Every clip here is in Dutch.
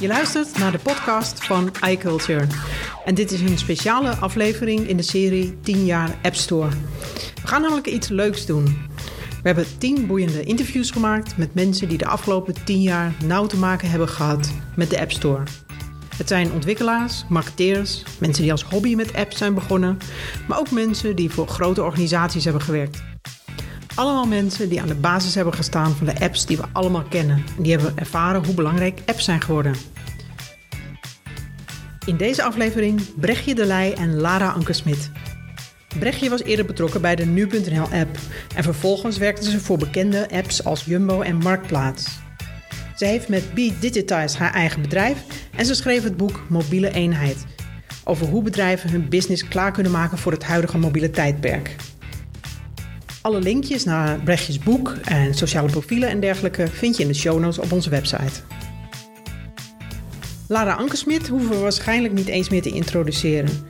Je luistert naar de podcast van iCulture. En dit is een speciale aflevering in de serie 10 jaar App Store. We gaan namelijk iets leuks doen. We hebben 10 boeiende interviews gemaakt met mensen die de afgelopen 10 jaar nauw te maken hebben gehad met de App Store. Het zijn ontwikkelaars, marketeers, mensen die als hobby met apps zijn begonnen, maar ook mensen die voor grote organisaties hebben gewerkt. Allemaal mensen die aan de basis hebben gestaan van de apps die we allemaal kennen. En die hebben ervaren hoe belangrijk apps zijn geworden. In deze aflevering Brechtje de Leij en Lara Ankersmit. Brechtje was eerder betrokken bij de Nu.nl app en vervolgens werkte ze voor bekende apps als Jumbo en Marktplaats. Ze heeft met Be Digitized haar eigen bedrijf en ze schreef het boek Mobiele Eenheid over hoe bedrijven hun business klaar kunnen maken voor het huidige mobiele tijdperk. Alle linkjes naar Brechtjes boek en sociale profielen en dergelijke vind je in de show notes op onze website. Lara Ankersmit hoeven we waarschijnlijk niet eens meer te introduceren.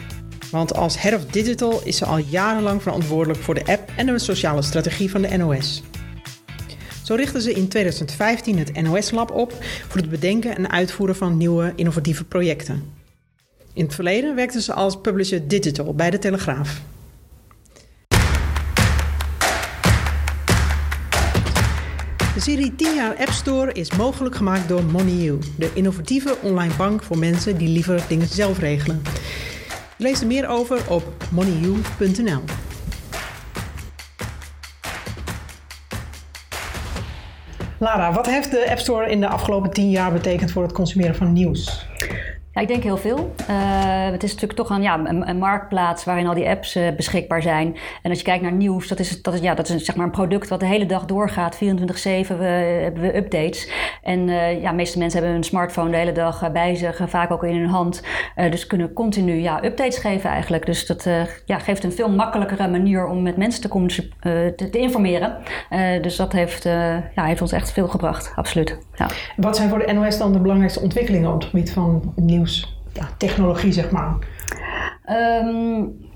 Want als Head of Digital is ze al jarenlang verantwoordelijk voor de app en de sociale strategie van de NOS. Zo richtte ze in 2015 het NOS Lab op voor het bedenken en uitvoeren van nieuwe innovatieve projecten. In het verleden werkte ze als publisher digital bij de Telegraaf. De serie 10 jaar App Store is mogelijk gemaakt door MoneyU, de innovatieve online bank voor mensen die liever dingen zelf regelen. Lees er meer over op moneyu.nl. Lara, wat heeft de App Store in de afgelopen 10 jaar betekend voor het consumeren van nieuws? Ja, ik denk heel veel. Uh, het is natuurlijk toch een, ja, een, marktplaats waarin al die apps uh, beschikbaar zijn. En als je kijkt naar nieuws, dat is, dat is, ja, dat is zeg maar een product wat de hele dag doorgaat. 24-7 hebben we updates. En uh, ja, de meeste mensen hebben hun smartphone de hele dag bij zich, vaak ook in hun hand. dus kunnen continu ja, updates geven eigenlijk. Dus dat ja, geeft een veel makkelijkere manier om met mensen te, te, te informeren. dus dat heeft, ja, heeft ons echt veel gebracht, absoluut. Ja. Wat zijn voor de NOS dan de belangrijkste ontwikkelingen op het gebied van nieuws? Ja, technologie, zeg maar. Um,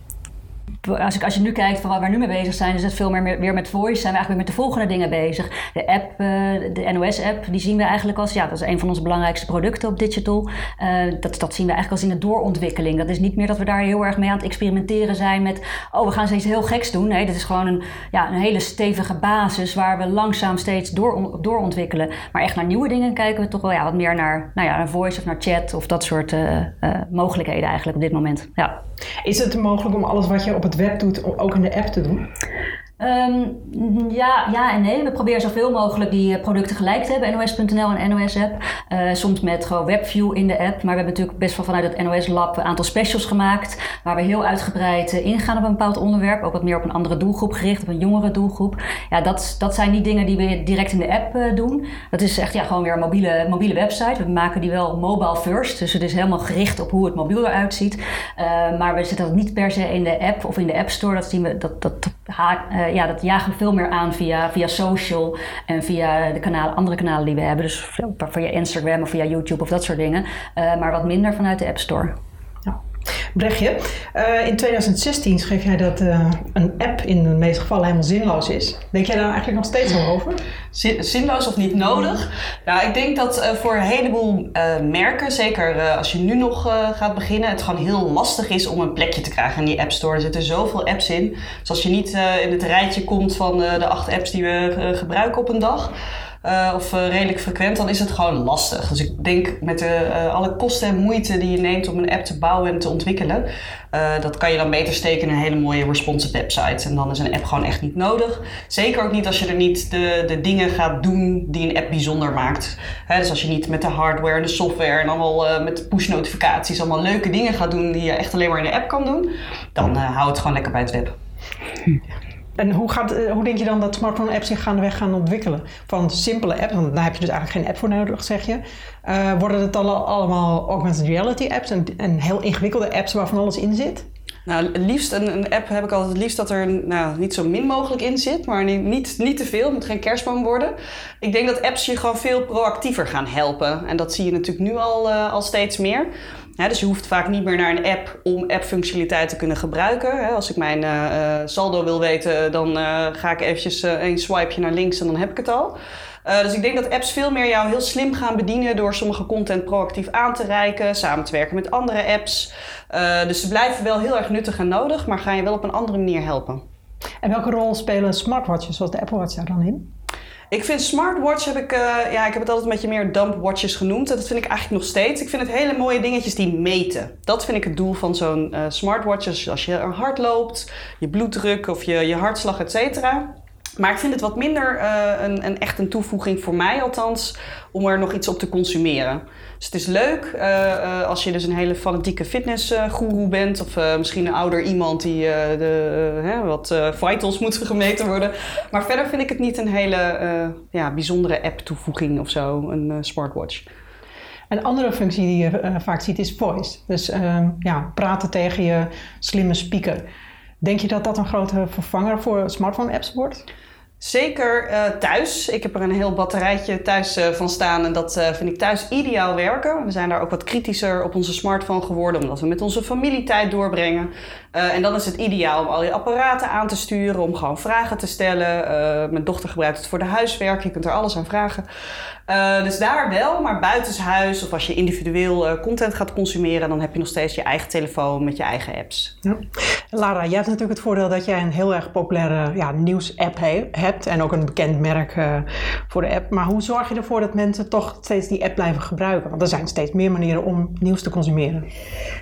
als, ik, als je nu kijkt van waar we nu mee bezig zijn, is het veel meer weer met voice. Zijn we eigenlijk weer met de volgende dingen bezig. De app, uh, de NOS-app, die zien we eigenlijk als, ja, dat is een van onze belangrijkste producten op digital. Uh, dat, dat zien we eigenlijk als in de doorontwikkeling. Dat is niet meer dat we daar heel erg mee aan het experimenteren zijn met, oh, we gaan steeds heel geks doen. Nee, dit is gewoon een, ja, een hele stevige basis waar we langzaam steeds door, doorontwikkelen. Maar echt naar nieuwe dingen kijken we toch wel ja, wat meer naar, nou ja, naar voice of naar chat of dat soort uh, mogelijkheden eigenlijk op dit moment. Ja. Is het mogelijk om alles wat je op het web doet ook in de app te doen? Um, ja, ja en nee. We proberen zoveel mogelijk die eh, producten gelijk te hebben, NOS.nl en NOS-app. Eh, soms met gewoon WebView in de app. Maar we hebben natuurlijk best wel vanuit het NOS-lab een aantal specials gemaakt. Waar we heel uitgebreid uh, ingaan op een bepaald onderwerp. Ook wat meer op een andere doelgroep gericht, op een jongere doelgroep. Ja, dat, dat zijn niet dingen die we direct in de app doen. Dat is echt ja, gewoon weer een mobiele, mobiele website. We maken die wel mobile first. Dus het is helemaal gericht op hoe het mobiel eruit ziet. maar we zetten dat niet per se in de app of in de App Store. Dat zien we, dat, dat, ja, dat jagen veel meer aan via, via social en via de kanalen, andere kanalen die we hebben. Dus via Instagram of via YouTube of dat soort dingen. Uh, maar wat minder vanuit de App Store. Brechtje, uh, in 2016 schreef jij dat uh, een app in de meeste gevallen helemaal zinloos is. Denk jij daar eigenlijk nog steeds over? zinloos of niet nodig? Nou, ik denk dat uh, voor een heleboel merken, zeker als je nu nog gaat beginnen, het gewoon heel lastig is om een plekje te krijgen in die App Store. Er zitten zoveel apps in. Dus als je niet in het rijtje komt van de acht apps die we gebruiken op een dag, uh, of uh, redelijk frequent, dan is het gewoon lastig. Dus ik denk met de, uh, alle kosten en moeite die je neemt om een app te bouwen en te ontwikkelen, dat kan je dan beter steken in een hele mooie responsive website. En dan is een app gewoon echt niet nodig. Zeker ook niet als je er niet de, de dingen gaat doen die een app bijzonder maakt. Dus als je niet met de hardware en de software en allemaal met push notificaties allemaal leuke dingen gaat doen die je echt alleen maar in de app kan doen, dan hou het gewoon lekker bij het web. En hoe, gaat, eh, hoe denk je dan dat smartphone-apps zich gaandeweg gaan ontwikkelen? Van simpele apps, want daar heb je dus eigenlijk geen app voor nodig, zeg je. Uh, worden het dan allemaal augmented reality apps en, en heel ingewikkelde apps waarvan alles in zit? Nou, liefst een, een, app heb ik altijd het liefst dat er nou, niet zo min mogelijk in zit, maar niet, niet, te veel. Het moet geen kerstboom worden. Ik denk dat apps je gewoon veel proactiever gaan helpen. En dat zie je natuurlijk nu al, uh, al steeds meer. Dus je hoeft vaak niet meer naar een app om app-functionaliteit te kunnen gebruiken. Als ik mijn uh, saldo wil weten, dan uh, ga ik eventjes een swipeje naar links en dan heb ik het al. dus ik denk dat apps veel meer jou heel slim gaan bedienen door sommige content proactief aan te reiken, samen te werken met andere apps. dus ze blijven wel heel erg nuttig en nodig, maar gaan je wel op een andere manier helpen. En welke rol spelen smartwatches zoals de Apple Watch daar dan in? Ik vind smartwatch heb ik, uh, ja, ik heb het altijd een beetje meer dumpwatches genoemd. En dat vind ik eigenlijk nog steeds. Ik vind het hele mooie dingetjes die meten. Dat vind ik het doel van zo'n uh, smartwatch. Als je hard loopt, je bloeddruk of je, je hartslag, et cetera. Maar ik vind het wat minder uh, een, een, echt een toevoeging voor mij althans, om er nog iets op te consumeren. Dus het is leuk uh, als je dus een hele fanatieke fitnessgoeroe bent. Of misschien een ouder iemand die de, wat vitals moet gemeten worden. Maar verder vind ik het niet een hele ja, bijzondere app toevoeging of zo, een smartwatch. Een andere functie die je vaak ziet is voice. Dus ehm, ja, praten tegen je slimme speaker. Denk je dat dat een grote vervanger voor smartphone apps wordt? Zeker uh, thuis. Ik heb er een heel batterijtje thuis uh, van staan en dat uh, vind ik thuis ideaal werken. We zijn daar ook wat kritischer op onze smartphone geworden, omdat we met onze familie tijd doorbrengen. en dan is het ideaal om al je apparaten aan te sturen, om gewoon vragen te stellen. mijn dochter gebruikt het voor de huiswerk, je kunt er alles aan vragen. dus daar wel, maar buitenshuis of als je individueel content gaat consumeren, dan heb je nog steeds je eigen telefoon met je eigen apps. Ja. Lara, jij hebt natuurlijk het voordeel dat jij een heel erg populaire ja, nieuws-app hebt en ook een bekend merk uh, voor de app. Maar hoe zorg je ervoor dat mensen toch steeds die app blijven gebruiken? Want er zijn steeds meer manieren om nieuws te consumeren.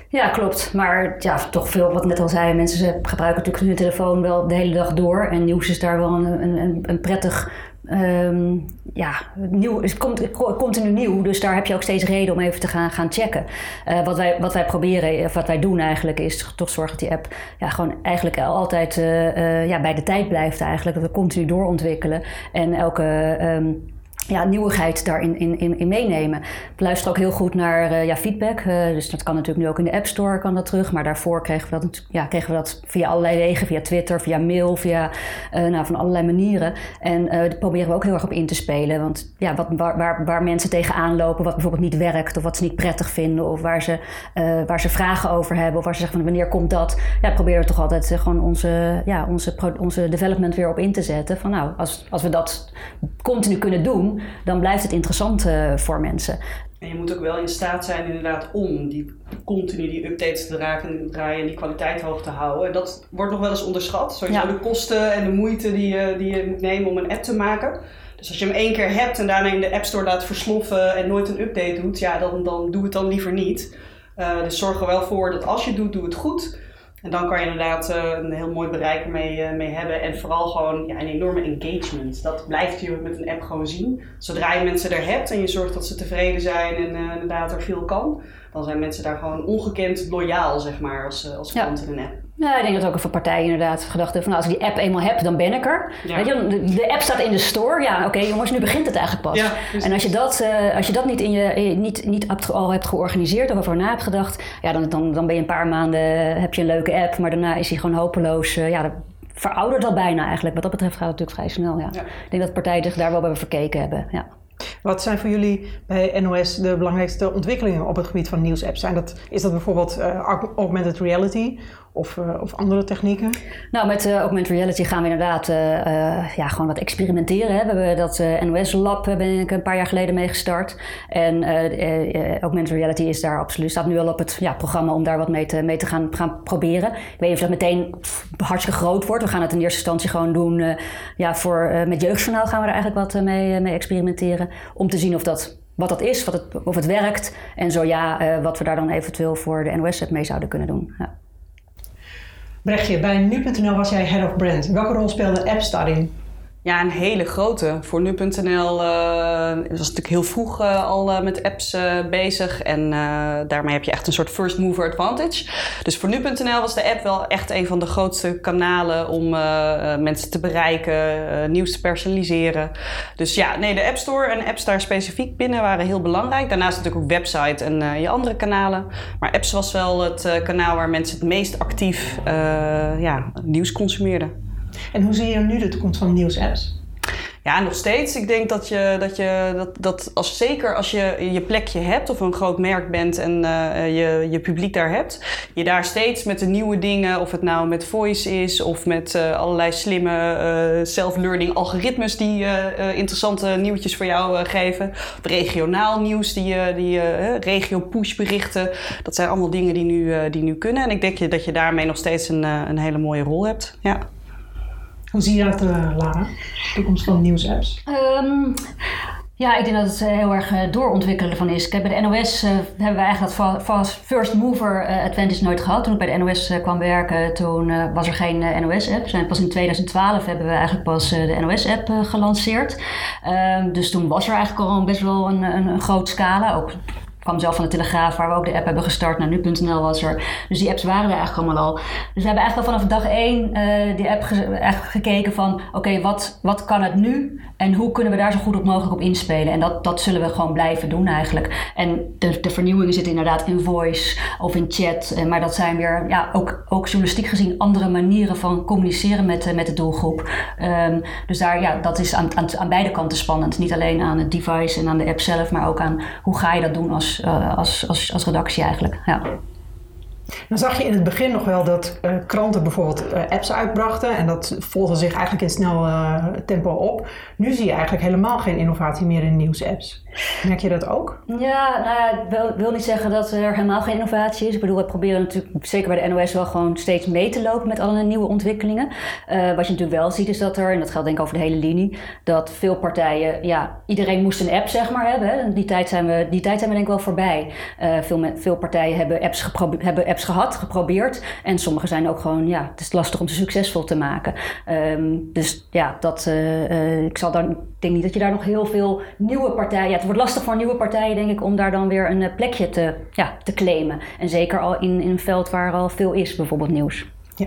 Ja, klopt. Maar ja, toch veel, wat net al zei, mensen gebruiken natuurlijk hun telefoon wel de hele dag door. En nieuws is daar wel een, een, een prettig Um, ja, nieuw, het komt continu nieuw, dus daar heb je ook steeds reden om even te gaan, gaan checken. Uh, wat, wij, wat wij proberen, of wat wij doen eigenlijk, is toch zorgen dat die app ja, gewoon eigenlijk altijd uh, ja, bij de tijd blijft eigenlijk. Dat we continu doorontwikkelen en elke... Um, ja, nieuwigheid daarin in, in, in meenemen. Ik luister ook heel goed naar uh, ja, feedback. Uh, dus dat kan natuurlijk nu ook in de App Store kan dat terug. Maar daarvoor kregen we dat, ja, kregen we dat via allerlei wegen. Via Twitter, via mail, via uh, nou, van allerlei manieren. En daar proberen we ook heel erg op in te spelen. Want ja, wat, waar, waar, waar mensen tegenaan lopen, wat bijvoorbeeld niet werkt... of wat ze niet prettig vinden... of waar ze, waar ze vragen over hebben... of waar ze zeggen van wanneer komt dat... ja, proberen we toch altijd gewoon onze, ja, onze, onze development weer op in te zetten. Van nou, als, als we dat continu kunnen doen dan blijft het interessant uh, voor mensen. En je moet ook wel in staat zijn inderdaad om die continu die updates te draaien, draaien en die kwaliteit hoog te houden. En dat wordt nog wel eens onderschat. Sowieso de kosten en de moeite die je, die je moet nemen om een app te maken. Dus als je hem één keer hebt en daarna in de App Store laat versloffen en nooit een update doet, ja, dan, dan doe het dan liever niet. Uh, dus zorg er wel voor dat als je het doet, doe het goed. En dan kan je inderdaad uh, een heel mooi bereik mee, uh, mee hebben. En vooral gewoon ja, een enorme engagement. Dat blijft je met een app gewoon zien. Zodra je mensen er hebt en je zorgt dat ze tevreden zijn en uh, inderdaad er veel kan, dan zijn mensen daar gewoon ongekend loyaal, zeg maar, als, als klant in een app. Ja, ik denk dat ook veel partijen inderdaad gedacht hebben van nou, als ik die app eenmaal heb, dan ben ik er. Weet je, de, de, app staat in de store. Ja, oké jongens, nu begint het eigenlijk pas. Ja, en als je dat, uh, als je dat niet, in je, niet, niet al hebt georganiseerd of over na hebt gedacht, ja, dan, dan, dan ben je een paar maanden, heb je een leuke app, maar daarna is hij gewoon hopeloos. Uh, ja, veroudert al bijna eigenlijk. Wat dat betreft gaat het natuurlijk vrij snel. Ja. Ik denk dat partijen zich daar wel bij verkeken hebben. Ja. Wat zijn voor jullie bij NOS de belangrijkste ontwikkelingen op het gebied van nieuwsapps? Zijn dat, is dat bijvoorbeeld uh, augmented reality of, uh, of andere technieken? Nou, met uh, augmented reality gaan we inderdaad uh, ja, gewoon wat experimenteren. Hè. We hebben dat NOS Lab ben ik een paar jaar geleden mee gestart. En augmented reality is daar absoluut, staat nu al op het ja, programma om daar wat mee te, mee te gaan, proberen. Ik weet niet of dat meteen hartstikke groot wordt. We gaan het in eerste instantie gewoon doen. ja, voor, met Jeugdjournaal gaan we er eigenlijk wat mee, mee experimenteren. Om te zien of dat wat dat is, het, of het werkt. En zo ja, wat we daar dan eventueel voor de NOS-app mee zouden kunnen doen. Ja. Brechtje, bij nu.nl was jij head of brand. Welke rol speelde apps daarin? Ja, een hele grote. Voor nu.nl uh, was natuurlijk heel vroeg uh, al uh, met apps bezig. En daarmee heb je echt een soort first mover advantage. Dus voor nu.nl was de app wel echt een van de grootste kanalen om mensen te bereiken, nieuws te personaliseren. Dus ja, nee, de App Store en apps daar specifiek binnen waren heel belangrijk. Daarnaast natuurlijk ook website en je andere kanalen. Maar apps was wel het kanaal waar mensen het meest actief ja, nieuws consumeerden. En hoe zie je nu de toekomst van nieuwsapps? Ja, nog steeds. Ik denk dat je dat, je, dat, dat als, zeker als je je plekje hebt of een groot merk bent en uh, je, je publiek daar hebt, je daar steeds met de nieuwe dingen, of het nou met voice is of met uh, allerlei slimme uh, self-learning algoritmes die interessante nieuwtjes voor jou geven, of regionaal nieuws, die, die regio push berichten, dat zijn allemaal dingen die nu, die nu kunnen. En ik denk dat je daarmee nog steeds een, een hele mooie rol hebt. Ja. Hoe zie je dat, uh, Lara? Toekomst van nieuwsapps? Um, ja, ik denk dat het eh, heel erg uh, doorontwikkelen van is. Bij de NOS uh, hebben we eigenlijk dat fast first mover advantage nooit gehad. Toen ik bij de NOS kwam werken, toen was er geen NOS-app. Pas in 2012 hebben we eigenlijk pas de NOS-app gelanceerd. Ehm, dus toen was er eigenlijk al best wel een, een, een groot scala. Ook kwam zelf van de Telegraaf, waar we ook de app hebben gestart. Nou, nu.nl was er. Dus die apps waren er eigenlijk allemaal al. Dus we hebben eigenlijk al vanaf dag één uh, die app ge gekeken van... oké, wat, wat kan het nu? En hoe kunnen we daar zo goed op mogelijk op inspelen? En dat, dat zullen we gewoon blijven doen eigenlijk. En de, de vernieuwingen zitten inderdaad in voice of in chat. Eh, maar dat zijn weer, ja, ook, ook journalistiek gezien... andere manieren van communiceren met, uh, met de doelgroep. Um, dus daar, ja, dat is aan, aan beide kanten spannend. Niet alleen aan het device en aan de app zelf... maar ook aan hoe ga je dat doen als uh, als, als, als redactie eigenlijk. Ja. Dan zag je in het begin nog wel dat uh, kranten bijvoorbeeld uh, apps uitbrachten en dat volgde zich eigenlijk in snel uh, tempo op. Nu zie je eigenlijk helemaal geen innovatie meer in nieuwsapps. Merk je dat ook? Ja, nou, ik wil, wil, niet zeggen dat er helemaal geen innovatie is. Ik bedoel, we proberen natuurlijk zeker bij de NOS wel gewoon steeds mee te lopen met alle nieuwe ontwikkelingen. wat je natuurlijk wel ziet is dat er, en dat geldt denk ik over de hele linie, dat veel partijen, ja, iedereen moest een app zeg maar hebben. Die, tijd zijn we, die tijd zijn we denk ik wel voorbij. veel, veel partijen hebben apps, hebben apps gehad, geprobeerd. En sommige zijn ook gewoon, ja, het is lastig om ze succesvol te maken. Um, dus ja, dat, uh, uh, ik zal dan, denk niet dat je daar nog heel veel nieuwe partijen, ja, het wordt lastig voor nieuwe partijen, denk ik, om daar dan weer een plekje te, ja, te claimen. En zeker al in, in een veld waar al veel is, bijvoorbeeld nieuws. Ja.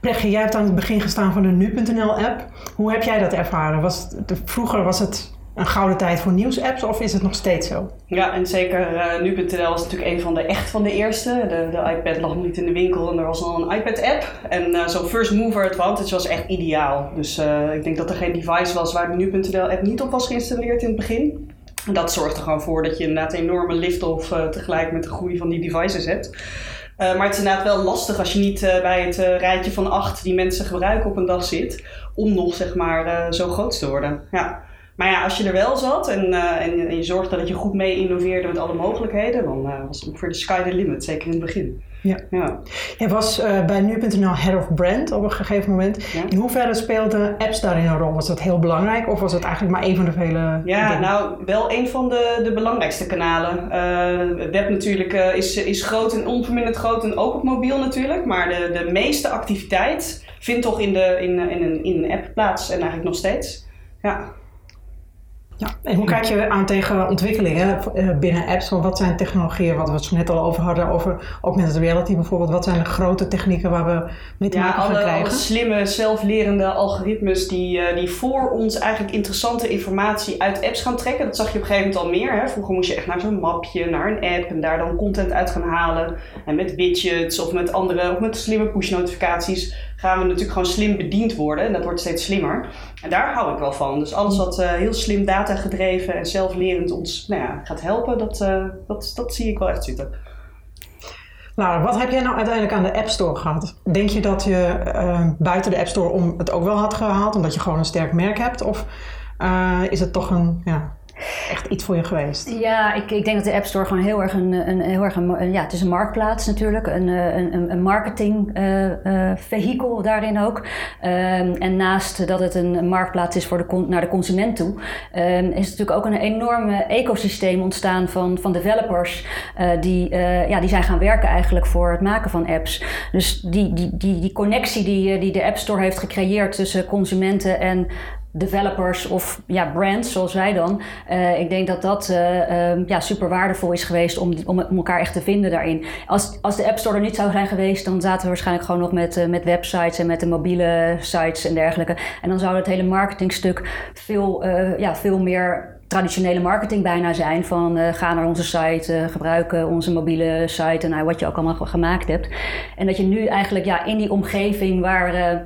Brechtje, jij hebt aan het begin gestaan van de nu.nl-app. Hoe heb jij dat ervaren? Was het, vroeger was het een gouden tijd voor nieuwsapps of is het nog steeds zo? Ja, en zeker uh, nu.nl was natuurlijk een van de echt van de eerste. De, de iPad lag nog niet in de winkel en er was al een iPad-app. En uh, zo'n first mover advantage was echt ideaal. Dus uh, ik denk dat er geen device was waar de nu.nl-app niet op was geïnstalleerd in het begin. En dat zorgt er gewoon voor dat je inderdaad een enorme lift-off tegelijk met de groei van die devices hebt. Maar het is inderdaad wel lastig als je niet bij het rijtje van acht die mensen gebruiken op een dag zit, om nog zeg maar zo groot te worden. Ja. Maar ja, als je er wel zat en, uh, en, en, je zorgde dat je goed mee innoveerde met alle mogelijkheden, dan uh, was het ongeveer de sky the limit, zeker in het begin. Ja. ja. Je was uh, bij nu.nl head of brand op een gegeven moment. Ja. In hoeverre speelden apps daarin een rol? Was dat heel belangrijk of was het eigenlijk maar een van de vele Ja, dingen? nou wel een van de, de belangrijkste kanalen. web natuurlijk is, is groot en onverminderd groot en ook op mobiel natuurlijk. Maar de, de meeste activiteit vindt toch in, de, in, in, een, in een app plaats en eigenlijk nog steeds. Ja. Ja, en hoe kijk je aan tegen ontwikkelingen eh, binnen apps? Wat zijn technologieën, wat we het net al over hadden, over augmented reality bijvoorbeeld. Wat zijn de grote technieken waar we mee te maken gaan krijgen? Alle slimme, zelflerende algoritmes die, uh, die voor ons eigenlijk interessante informatie uit apps gaan trekken. Dat zag je op een gegeven moment al meer. Hè? Vroeger moest je echt naar zo'n mapje, naar een app en daar dan content uit gaan halen. En met widgets of met andere, of met slimme push notificaties gaan we natuurlijk gewoon slim bediend worden. En dat wordt steeds slimmer. En daar hou ik wel van. Dus alles wat uh, heel slim data gedreven en zelflerend ons nou ja, gaat helpen, dat, uh, dat, dat zie ik wel echt zitten. Lara, wat heb jij nou uiteindelijk aan de App Store gehad? Denk je dat je uh, buiten de App Store om het ook wel had gehaald, omdat je gewoon een sterk merk hebt? Of is het toch een ja, iets voor je geweest? Ja, ik, ik denk dat de App Store gewoon heel erg een, een, heel erg een, ja, het is een marktplaats natuurlijk, een, een, een marketing uh, vehikel daarin ook. Um, en naast dat het een marktplaats is voor de, naar de consument toe, um, is natuurlijk ook een enorme ecosysteem ontstaan van, van developers die, ja, die zijn gaan werken eigenlijk voor het maken van apps. Dus die, die, die, die connectie die, die de App Store heeft gecreëerd tussen consumenten en developers of ja, brands zoals wij dan. Uh, ik denk dat dat uh, um, ja, super waardevol is geweest om, om, elkaar echt te vinden daarin. Als, als de App Store er niet zou zijn geweest, dan zaten we waarschijnlijk gewoon nog met, uh, met websites en met de mobiele sites en dergelijke. En dan zou het hele marketingstuk veel, ja, veel meer traditionele marketing bijna zijn. Van ga naar onze site, gebruik onze mobiele site en nou, wat je ook allemaal gemaakt hebt. En dat je nu eigenlijk ja, in die omgeving waar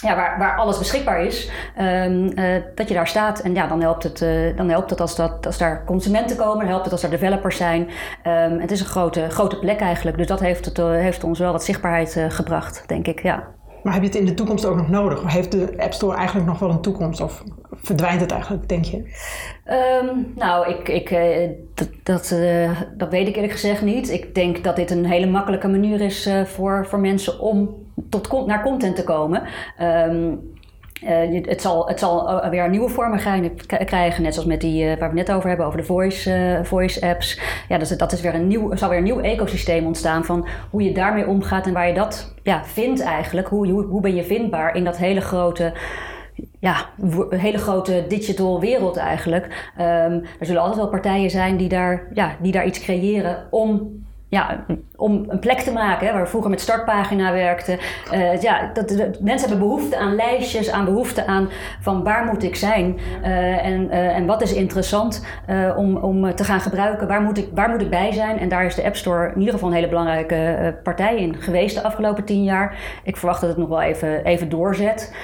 ja, waar, waar alles beschikbaar is, um, uh, dat je daar staat. En ja, dan helpt het, uh, dan helpt het als, dat, als daar consumenten komen, helpt het als er developers zijn. Um, het is een grote, grote plek eigenlijk. Dus dat heeft, het, uh, heeft ons wel wat zichtbaarheid gebracht, denk ik. Ja. Maar heb je het in de toekomst ook nog nodig? Heeft de App Store eigenlijk nog wel een toekomst? Of verdwijnt het eigenlijk, denk je? Um, nou, ik, ik, dat, dat, dat weet ik eerlijk gezegd niet. Ik denk dat dit een hele makkelijke manier is voor, voor mensen om tot, naar content te komen. Um, uh, het, zal, het zal weer nieuwe vormen krijgen, net zoals met die uh, waar we net over hebben, over de voice, voice apps. Ja, dus dat is weer een nieuw, zal weer een nieuw ecosysteem ontstaan van hoe je daarmee omgaat en waar je dat ja, vindt eigenlijk. Hoe, hoe, ben je vindbaar in dat hele grote ja, hele grote digital wereld eigenlijk. Um, er zullen altijd wel partijen zijn die daar, ja, die daar iets creëren om ja, om een plek te maken, waar we vroeger met startpagina werkten. Uh, ja, dat, mensen hebben behoefte aan lijstjes, aan behoefte aan van waar moet ik zijn uh, en, uh, en wat is interessant om, om te gaan gebruiken, waar moet, ik, waar moet ik bij zijn. En daar is de App Store in ieder geval een hele belangrijke partij in geweest de afgelopen tien jaar. Ik verwacht dat het nog wel even, even doorzet.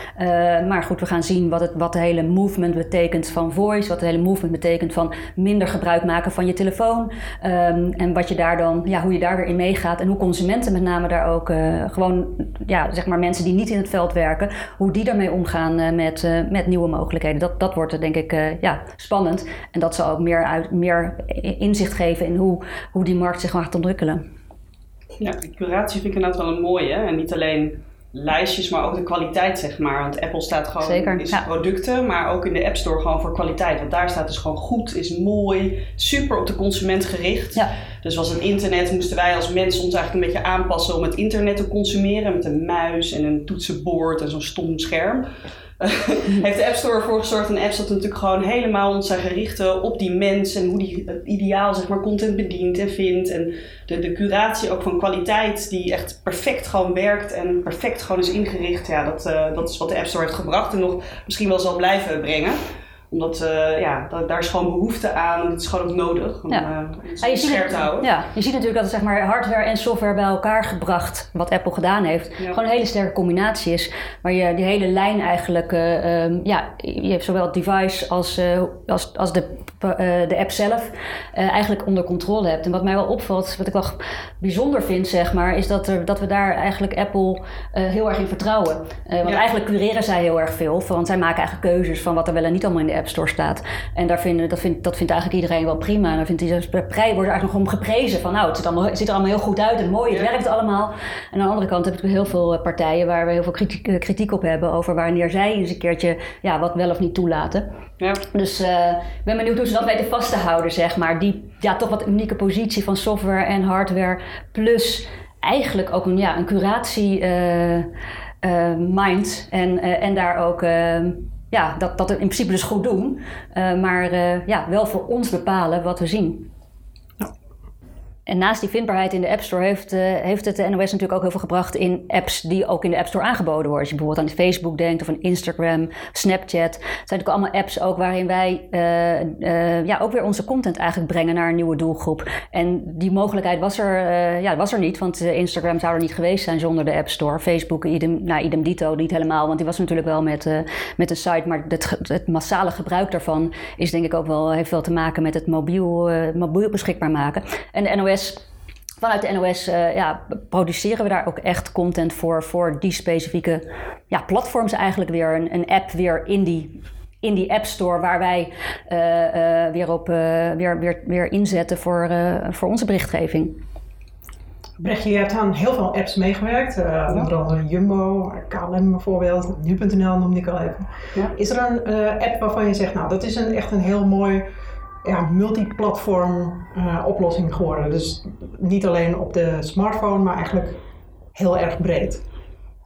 maar goed, we gaan zien wat, het, wat de hele movement betekent van voice, wat de hele movement betekent van minder gebruik maken van je telefoon. Um, en wat je daar dan, ja, hoe je daar weer in en hoe consumenten met name daar ook uh, gewoon, ja, zeg maar mensen die niet in het veld werken, hoe die daarmee omgaan uh, met, uh, met nieuwe mogelijkheden. Dat, dat wordt denk ik ja, spannend en dat zal ook meer, uit, meer inzicht geven in hoe, hoe die markt zich gaat ontwikkelen. Ja, curatie vind ik inderdaad wel een mooie. En niet alleen lijstjes, maar ook de kwaliteit, zeg maar. Want Apple staat gewoon Zeker, in zijn producten, maar ook in de App Store gewoon voor kwaliteit. Want daar staat dus gewoon goed, is mooi, super op de consument gericht. Ja. Dus was het internet, moesten wij als mensen ons eigenlijk een beetje aanpassen om het internet te consumeren. Met een muis en een toetsenbord en zo'n stom scherm. heeft de App Store ervoor gezorgd. En apps dat natuurlijk gewoon helemaal ons zijn gericht op die mens en hoe die het ideaal zeg maar, content bedient en vindt. En de, de curatie ook van kwaliteit die echt perfect gewoon werkt en perfect gewoon is ingericht. Ja, dat, uh, dat is wat de App Store heeft gebracht en nog misschien wel zal blijven brengen omdat uh, ja, daar is gewoon behoefte aan en het is gewoon ook nodig om ja. uh, ja, je scherp te houden. Ja, je ziet natuurlijk dat zeg maar, hardware en software bij elkaar gebracht, wat Apple gedaan heeft, gewoon een hele sterke combinatie is. Waar je die hele lijn eigenlijk, uh, um, ja, je hebt zowel het device als, als, als de, de app zelf eigenlijk onder controle hebt. En wat mij wel opvalt, wat ik wel bijzonder vind, zeg maar, is dat, er, dat we daar eigenlijk Apple heel erg in vertrouwen. want eigenlijk cureren zij heel erg veel, want zij maken eigenlijk keuzes van wat er wel en niet allemaal in de app App Store staat. En daar vinden, dat, vindt, dat vindt eigenlijk iedereen wel prima. En dan vindt hij, wordt eigenlijk nog om geprezen van nou, het ziet, allemaal, het ziet er allemaal heel goed uit en mooi, het werkt allemaal. En aan de andere kant heb ik heel veel eh, partijen waar we heel veel kritiek, eh, kritiek op hebben over wanneer zij eens een keertje ja, wat wel of niet toelaten. Ja. Dus uh, ik ben benieuwd hoe ze dat weten vast te houden, zeg maar. Die ja, toch wat unieke positie van software en hardware. Plus eigenlijk ook een, ja, een curatie uh, uh, mind. En, en daar ook ja, dat, dat in principe dus goed doen. Uh, maar uh, ja, wel voor ons bepalen wat we zien. En naast die vindbaarheid in de App Store heeft, uh, heeft het de NOS natuurlijk ook heel veel gebracht in apps die ook in de App Store aangeboden worden. Als je bijvoorbeeld aan Facebook denkt of aan Instagram, Snapchat. Het zijn natuurlijk allemaal apps ook waarin wij uh, uh, ja, ook weer onze content eigenlijk brengen naar een nieuwe doelgroep. En die mogelijkheid was er, ja, was er niet, want Instagram zou er niet geweest zijn zonder de App Store. Facebook, idem, nou, idem dito, niet helemaal, want die was natuurlijk wel met, met een site. Maar het, het, massale gebruik daarvan is denk ik ook wel, heeft wel te maken met het mobiel, mobiel beschikbaar maken. En de NOS Vanuit de NOS uh, ja, produceren we daar ook echt content voor, voor die specifieke ja, platforms eigenlijk weer. Een, een app weer in die, in die App Store waar wij uh, uh, weer, op, weer, weer, weer inzetten voor, voor onze berichtgeving. Brechtje, je hebt aan heel veel apps meegewerkt. Onder andere Jumbo, KLM bijvoorbeeld, Nu.nl noemde ik al even. Ja. Is er een app waarvan je zegt, nou dat is een, echt een heel mooi ja, multiplatform uh, oplossing geworden. Dus niet alleen op de smartphone, maar eigenlijk heel erg breed.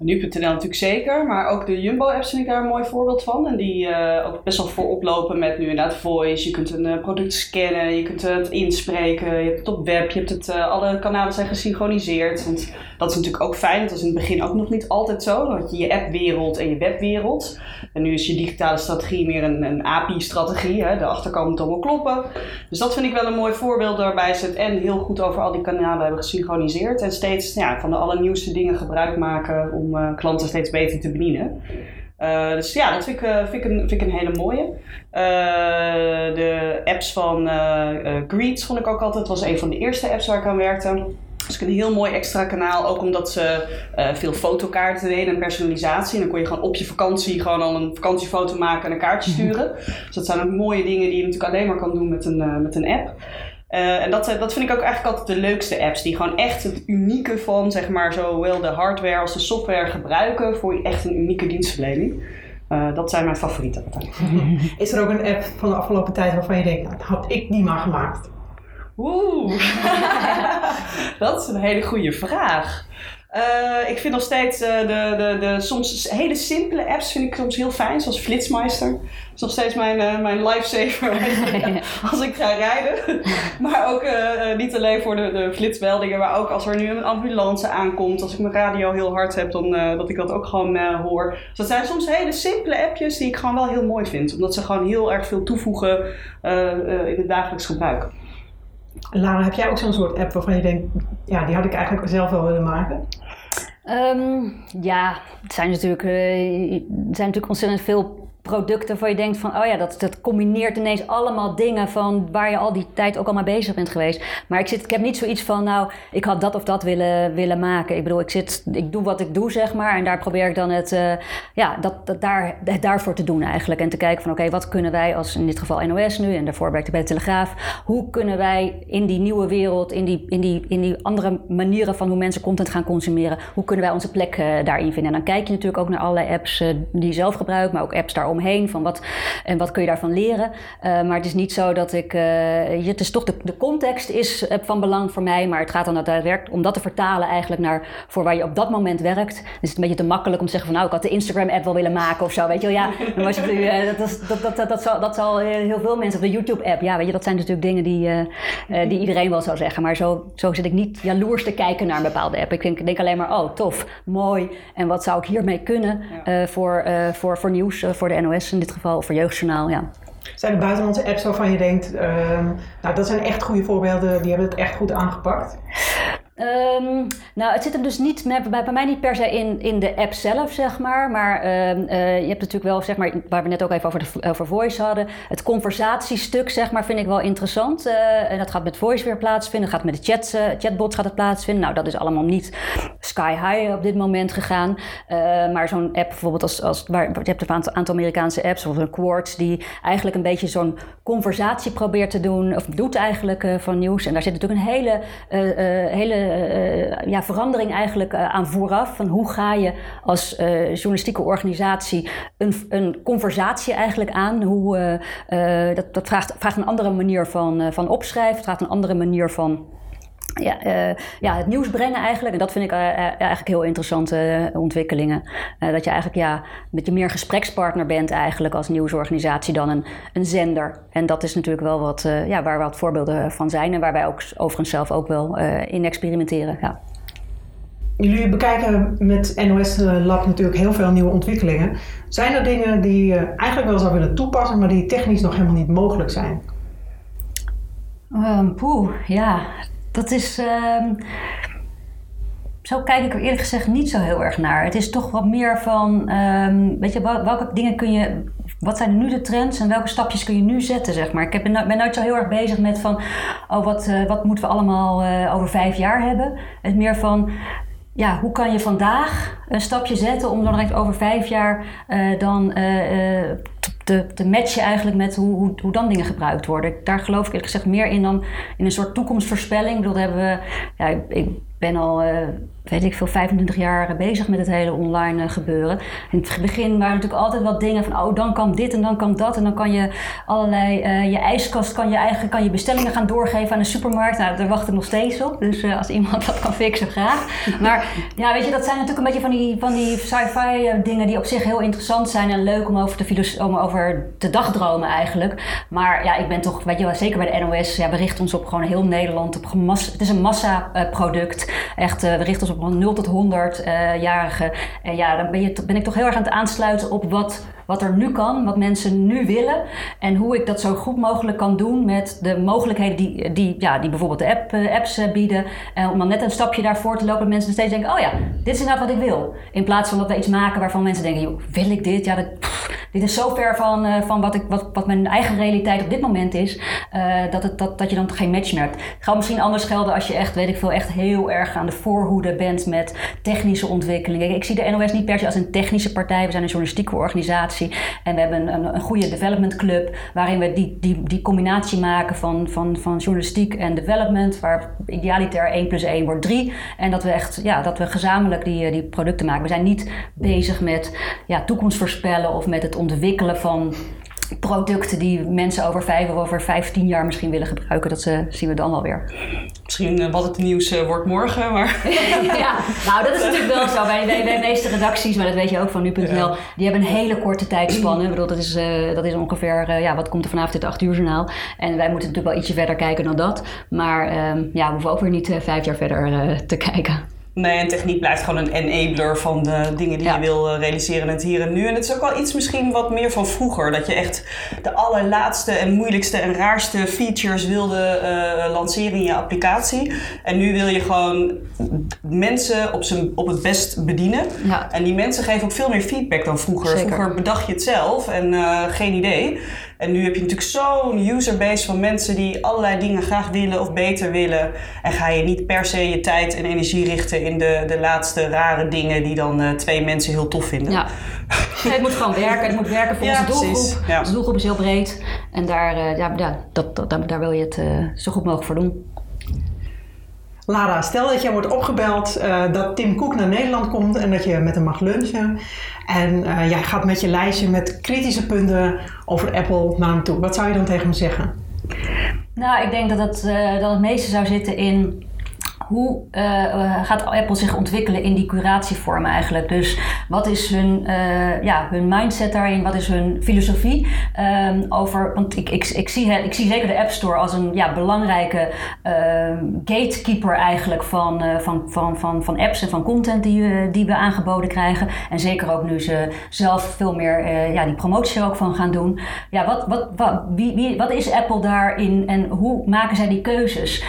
Nu.nl natuurlijk zeker, maar ook de Jumbo-apps vind ik daar een mooi voorbeeld van. En die uh, ook best wel voorop lopen met nu inderdaad voice. Je kunt een uh, product scannen, je kunt het inspreken, je hebt het op web, je hebt het, uh, alle kanalen zijn gesynchroniseerd. Want dat is natuurlijk ook fijn, dat was in het begin ook nog niet altijd zo. Dat je je appwereld en je webwereld. En nu is je digitale strategie meer een, een API-strategie, de achterkant moet allemaal kloppen. Dus dat vind ik wel een mooi voorbeeld waarbij ze het en heel goed over al die kanalen hebben gesynchroniseerd. En steeds ja, van de allernieuwste dingen gebruik maken om om klanten steeds beter te bedienen. dus ja, dat vind ik, vind, ik een, vind ik een hele mooie. de apps van Greets vond ik ook altijd. was een van de eerste apps waar ik aan werkte. Dus een heel mooi extra kanaal, ook omdat ze veel fotokaarten deden en personalisatie. En dan kon je gewoon op je vakantie gewoon al een vakantiefoto maken en een kaartje mhm. sturen. Dus dat zijn ook mooie dingen die je natuurlijk alleen maar kan doen met een, met een app. Uh, en dat, dat vind ik ook eigenlijk altijd de leukste apps. Die gewoon echt het unieke van, zeg maar, zowel de hardware als de software gebruiken voor echt een unieke dienstverlening. Uh, dat zijn mijn favorieten. Is er ook een app van de afgelopen tijd waarvan je denkt, nou, had ik die maar gemaakt? Oeh, dat is een hele goede vraag. Uh, ik vind nog steeds uh, de, de, de soms hele simpele apps vind ik soms heel fijn, zoals Flitsmeister. Dat is nog steeds mijn, uh, mijn lifesaver als ik ga rijden. maar ook niet alleen voor de, de flitsmeldingen, maar ook als er nu een ambulance aankomt. Als ik mijn radio heel hard heb, dan dat ik dat ook gewoon hoor. Dus dat zijn soms hele simpele appjes die ik gewoon wel heel mooi vind. Omdat ze gewoon heel erg veel toevoegen in het dagelijks gebruik. Lara, heb jij ook zo'n soort app waarvan je denkt, ja, die had ik eigenlijk zelf wel willen maken? Um, ja, het zijn natuurlijk, uh, er zijn natuurlijk ontzettend veel producten waarvan je denkt van, oh ja, dat, dat combineert ineens allemaal dingen van waar je al die tijd ook al mee bezig bent geweest. Maar ik, zit, ik heb niet zoiets van, nou, ik had dat of dat willen, willen maken. Ik bedoel, ik, zit, ik doe wat ik doe, zeg maar. En daar probeer ik dan het, uh, ja, dat, dat daar, daarvoor te doen eigenlijk. En te kijken van, oké, wat kunnen wij als in dit geval NOS nu en daarvoor werkte bij de Telegraaf. Hoe kunnen wij in die nieuwe wereld, in die, in die, in die andere manieren van hoe mensen content gaan consumeren, hoe kunnen wij onze plek uh, daarin vinden? En dan kijk je natuurlijk ook naar allerlei apps uh, die je zelf gebruikt, maar ook apps daarom omheen. Van wat, en wat kun je daarvan leren? Uh, maar het is niet zo dat ik. Uh, het is toch de, de context is uh, van belang voor mij. Maar het gaat dan daadwerkelijk om dat te vertalen eigenlijk naar voor waar je op dat moment werkt. Dus het is een beetje te makkelijk om te zeggen van nou, ik had de Instagram-app wel willen maken of zo. Weet je wel, ja, dan was je, dat, dat, dat, dat, dat, zal, dat zal heel veel mensen of de YouTube-app. Ja, weet je, dat zijn natuurlijk dingen die, die iedereen wel zou zeggen. Maar zo, zo zit ik niet jaloers te kijken naar een bepaalde app. Ik denk, denk alleen maar, oh, tof, mooi. En wat zou ik hiermee kunnen voor, voor, voor nieuws, voor de NOS in dit geval, voor Jeugdjournaal, ja. Zijn er buitenlandse apps waarvan je denkt, uh, nou dat zijn echt goede voorbeelden, die hebben het echt goed aangepakt? Um, nou, het zit hem dus niet bij, bij, mij niet per se in, in de app zelf, zeg maar. Maar uh, uh, je hebt natuurlijk wel, zeg maar, waar we net ook even over, over voice hadden. Het conversatiestuk, zeg maar, vind ik wel interessant. Uh, en dat gaat met voice weer plaatsvinden. gaat met de chat, chatbot gaat het plaatsvinden. Nou, dat is allemaal niet sky high op dit moment gegaan. maar zo'n app bijvoorbeeld als, als waar, je hebt een aantal, Amerikaanse apps, zoals een Quartz, die eigenlijk een beetje zo'n conversatie probeert te doen, of doet eigenlijk van nieuws. En daar zit natuurlijk een hele, hele uh, ja, verandering eigenlijk uh, aan vooraf. Van hoe ga je als journalistieke organisatie een, een conversatie eigenlijk aan? Hoe, dat dat vraagt, vraagt een andere manier van, van opschrijven, vraagt een andere manier van ja, uh, ja, het nieuws brengen eigenlijk. En dat vind ik uh, eigenlijk heel interessante ontwikkelingen. Uh, dat je eigenlijk ja, met je meer gesprekspartner bent eigenlijk als nieuwsorganisatie dan een, een zender. En dat is natuurlijk wel wat, ja, waar wat voorbeelden van zijn. En waar wij ook overigens zelf ook wel in experimenteren. Ja. Jullie bekijken met NOS Lab natuurlijk heel veel nieuwe ontwikkelingen. Zijn er dingen die je eigenlijk wel zou willen toepassen, maar die technisch nog helemaal niet mogelijk zijn? Um, poeh, ja, dat is. Uh, zo kijk ik er eerlijk gezegd niet zo heel erg naar. Het is toch wat meer van. Um, weet je, welke dingen kun je. Wat zijn nu de trends en welke stapjes kun je nu zetten, zeg maar? Ik ben, ben nooit zo heel erg bezig met van. Oh, wat, uh, wat moeten we allemaal uh, over vijf jaar hebben? Het meer van ja, hoe kan je vandaag een stapje zetten om dan direct over vijf jaar uh, dan te, matchen eigenlijk met hoe, hoe, hoe, dan dingen gebruikt worden. Daar geloof ik eerlijk gezegd meer in dan in een soort toekomstvoorspelling. Ik bedoel, hebben we, ja, ik ben al uh, weet ik veel, 25 jaar bezig met het hele online uh, gebeuren. In het begin waren natuurlijk altijd wat dingen van, oh, dan kan dit en dan kan dat. En dan kan je allerlei, uh, je ijskast kan je eigen, kan je bestellingen gaan doorgeven aan de supermarkt. Nou, daar wacht ik nog steeds op. Dus als iemand dat kan fixen, graag. Maar ja, weet je, dat zijn natuurlijk een beetje van die, van die sci-fi dingen die op zich heel interessant zijn en leuk om over te, om over te dagdromen eigenlijk. Maar ja, ik ben toch, weet je wel, zeker bij de NOS, ja, we richten ons op gewoon heel Nederland. Op het is een massaproduct. Echt, we richten ons op 0 tot 100-jarigen. en ja, dan ben, je, ben ik toch heel erg aan het aansluiten op wat wat er nu kan, wat mensen nu willen. En hoe ik dat zo goed mogelijk kan doen met de mogelijkheden die, die, ja, die bijvoorbeeld de app, eh, apps eh, bieden. En om dan net een stapje daarvoor te lopen, dat mensen steeds denken: oh ja, dit is inderdaad wat ik wil. In plaats van dat we iets maken waarvan mensen denken: wil ik dit? Ja, dat, dit is zo ver van, van wat, ik, wat, wat mijn eigen realiteit op dit moment is, dat, het, dat, dat je dan geen match merkt. Het gaat misschien anders gelden als je echt, weet ik veel, echt heel erg aan de voorhoede bent met technische ontwikkelingen. Ik zie de NOS niet per se als een technische partij, we zijn een journalistieke organisatie. En we hebben een, een goede development club waarin we die, die, die combinatie maken van, van, van journalistiek en development, waar idealiter 1 plus 1 wordt 3. En dat we echt ja, dat we gezamenlijk die, die producten maken. We zijn niet bezig met ja, toekomst voorspellen of met het ontwikkelen van producten die mensen over vijf of over vijftien jaar misschien willen gebruiken. Dat uh, zien we dan alweer. Misschien uh, wat het nieuws uh, wordt morgen, maar... ja, nou dat is natuurlijk wel zo. Bij, bij, de meeste redacties, maar dat weet je ook van nu.nl, die hebben een hele korte tijdspanne. Ik bedoel, dat is, dat is ongeveer, ja, wat komt er vanavond in het acht uur journaal. En wij moeten natuurlijk wel ietsje verder kijken dan dat. Maar ehm, ja, we hoeven ook weer niet vijf jaar verder te kijken. Nee, en techniek blijft gewoon een enabler van de dingen die je wil eh, realiseren in het hier en nu. En het is ook wel iets misschien wat meer van vroeger. Dat je echt de allerlaatste en moeilijkste en raarste features wilde uh, lanceren in je applicatie. En nu wil je gewoon mensen op, zijn, op het best bedienen. Ja. En die mensen geven ook veel meer feedback dan vroeger. Vroeger bedacht je het zelf en uh, geen idee. En nu heb je natuurlijk zo'n userbase van mensen die allerlei dingen graag willen of beter willen. En ga je niet per se je tijd en energie richten in de, de laatste rare dingen die dan uh, twee mensen heel tof vinden. Ja. het moet gewoon werken. Het moet werken voor ja, onze doelgroep. Ja. Onze doelgroep is heel breed. En daar, uh, ja, ja, dat, dat, daar wil je het uh, zo goed mogelijk voor doen. Lara, stel dat jij wordt opgebeld uh, dat Tim Cook naar Nederland komt en dat je met hem mag lunchen. En uh, jij gaat met je lijstje met kritische punten over Apple naar hem toe. Wat zou je dan tegen hem zeggen? Nou, ik denk dat het, uh, dat het meeste zou zitten in hoe uh, gaat Apple zich ontwikkelen in die curatievorm eigenlijk? Dus wat is hun, uh, ja, hun mindset daarin? Wat is hun filosofie um, over? Want ik, ik, ik, zie, ik zie zeker de App Store als een ja, belangrijke uh, gatekeeper eigenlijk van, van, van, van, van apps en van content die, die we aangeboden krijgen. En zeker ook nu ze zelf veel meer ja, die promotie ook van gaan doen. Ja, wat, wat, wat, wie, wie, wat is Apple daarin en hoe maken zij die keuzes?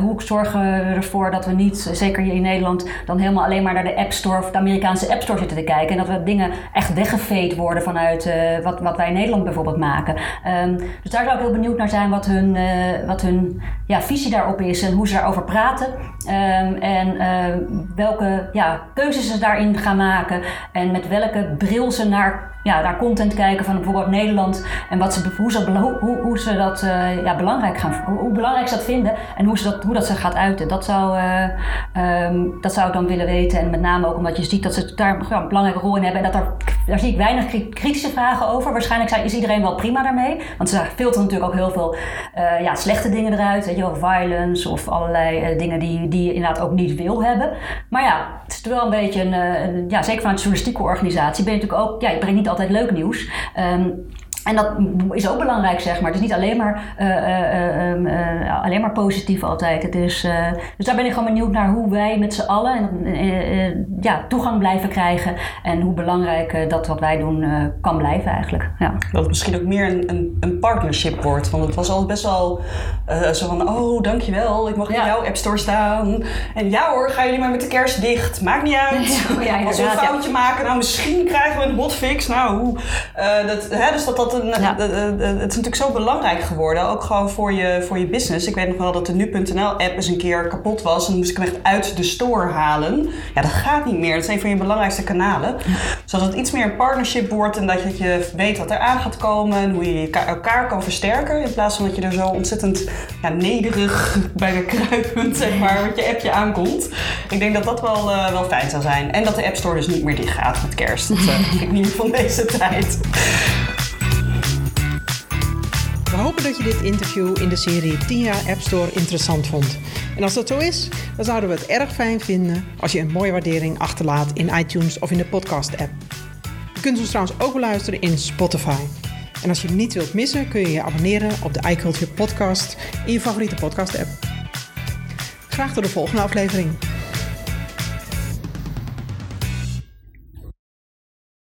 hoe zorgen we ervoor dat we niet, zeker hier in Nederland, dan helemaal alleen maar naar de App Store of de Amerikaanse App Store zitten te kijken. En dat we dingen echt weggeveed worden vanuit uh, wat, wat wij in Nederland bijvoorbeeld maken. Um, dus daar zou ik heel benieuwd naar zijn wat hun, uh, wat hun ja, visie daarop is en hoe ze daarover praten. Um, en uh, welke ja, keuzes ze daarin gaan maken en met welke bril ze naar ja, naar content kijken van bijvoorbeeld Nederland en wat ze, hoe, ze, hoe, hoe ze dat ja, belangrijk gaan, hoe, belangrijk ze dat vinden en hoe, ze dat, hoe dat ze gaat uiten. Dat uh, um, dat zou ik dan willen weten. En met name ook omdat je ziet dat ze daar een belangrijke rol in hebben en dat er, daar zie ik weinig kritische vragen over. Waarschijnlijk zijn, is iedereen wel prima daarmee, want ze filteren natuurlijk ook heel veel uh, ja, slechte dingen eruit, weet je wel, violence of allerlei dingen die, die je inderdaad ook niet wil hebben. Maar ja, het is wel een beetje een, ja, zeker vanuit een journalistieke organisatie ben je natuurlijk ook, ja, je brengt niet altijd leuk nieuws. Um, en dat is ook belangrijk, zeg maar. Het is niet alleen maar, uh, uh, uh, alleen maar positief altijd. Het is, dus daar ben ik gewoon benieuwd naar hoe wij met z'n allen ja, toegang blijven krijgen. En hoe belangrijk dat wat wij doen kan blijven eigenlijk. Ja. Dat het misschien ook meer een, een, een partnership wordt. Want het was altijd best wel zo van, oh dankjewel, ik mag in jouw App Store staan. En ja hoor, gaan jullie maar met de kerst dicht. Maakt niet uit. Ja, Als we een foutje maken, nou misschien krijgen we een hotfix. Nou, dat, hè, dus dat dat ja. het is natuurlijk zo belangrijk geworden, ook gewoon voor je, voor je business. Ik weet nog wel dat de nu.nl-app eens een keer kapot was en moest ik hem echt uit de store halen. Ja, dat gaat niet meer. Dat is een van je belangrijkste kanalen. Zodat het iets meer een partnership wordt en dat je weet wat er aan gaat komen en hoe je elkaar kan versterken. In plaats van dat je er zo ontzettend ja, nederig bij de kruipend, zeg maar, met je appje aankomt. Ik denk dat dat wel, uh, wel fijn zou zijn. En dat de App Store dus niet meer dicht gaat met kerst. Dat uh, vind ik niet van deze tijd. Hopen dat je dit interview in de serie 10 jaar App Store interessant vond. En als dat zo is, dan zouden we het erg fijn vinden als je een mooie waardering achterlaat in iTunes of in de podcast-app. Je kunt ons trouwens ook beluisteren in Spotify. En als je niet wilt missen, kun je je abonneren op de iCulture podcast in je favoriete podcast-app. Graag tot de volgende aflevering.